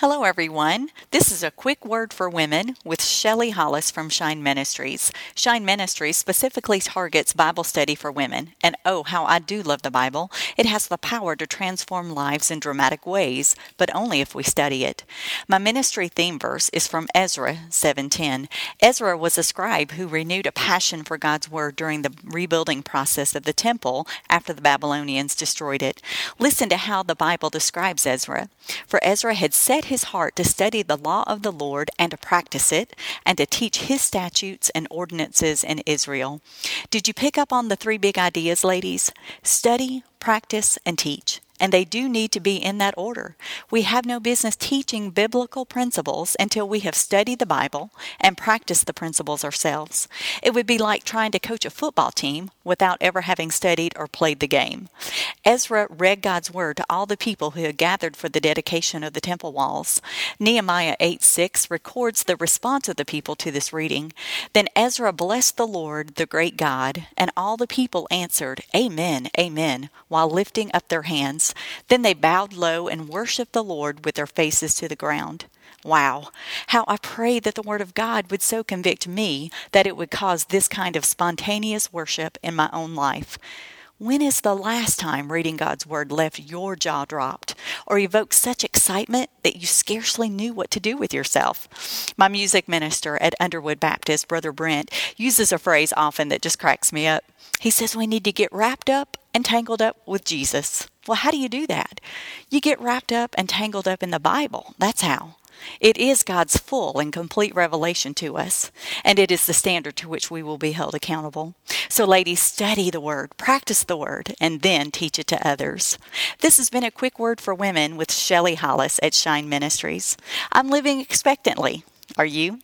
Hello, everyone. This is a quick word for women with Shelley Hollis from Shine Ministries. Shine Ministries specifically targets Bible study for women. And oh, how I do love the Bible. It has the power to transform lives in dramatic ways, but only if we study it. My ministry theme verse is from Ezra 7:10. Ezra was a scribe who renewed a passion for God's word during the rebuilding process of the temple after the Babylonians destroyed it. Listen to how the Bible describes Ezra. For Ezra had set his heart to study the law of the Lord and to practice it, and to teach his statutes and ordinances in Israel. Did you pick up on the three big ideas, ladies? Study, practice, and teach and they do need to be in that order. We have no business teaching biblical principles until we have studied the Bible and practiced the principles ourselves. It would be like trying to coach a football team without ever having studied or played the game. Ezra read God's word to all the people who had gathered for the dedication of the temple walls. Nehemiah 8 6 records the response of the people to this reading. Then Ezra blessed the Lord, the great God, and all the people answered, Amen, Amen, while lifting up their hands. Then they bowed low and worshiped the Lord with their faces to the ground. Wow. How I pray that the Word of God would so convict me that it would cause this kind of spontaneous worship in my own life. When is the last time reading God's Word left your jaw dropped or evoked such excitement that you scarcely knew what to do with yourself? My music minister at Underwood Baptist, Brother Brent, uses a phrase often that just cracks me up. He says we need to get wrapped up and tangled up with Jesus. Well, how do you do that? You get wrapped up and tangled up in the Bible. That's how. It is God's full and complete revelation to us, and it is the standard to which we will be held accountable. So, ladies, study the Word, practice the Word, and then teach it to others. This has been a quick word for women with Shelley Hollis at Shine Ministries. I'm living expectantly. Are you?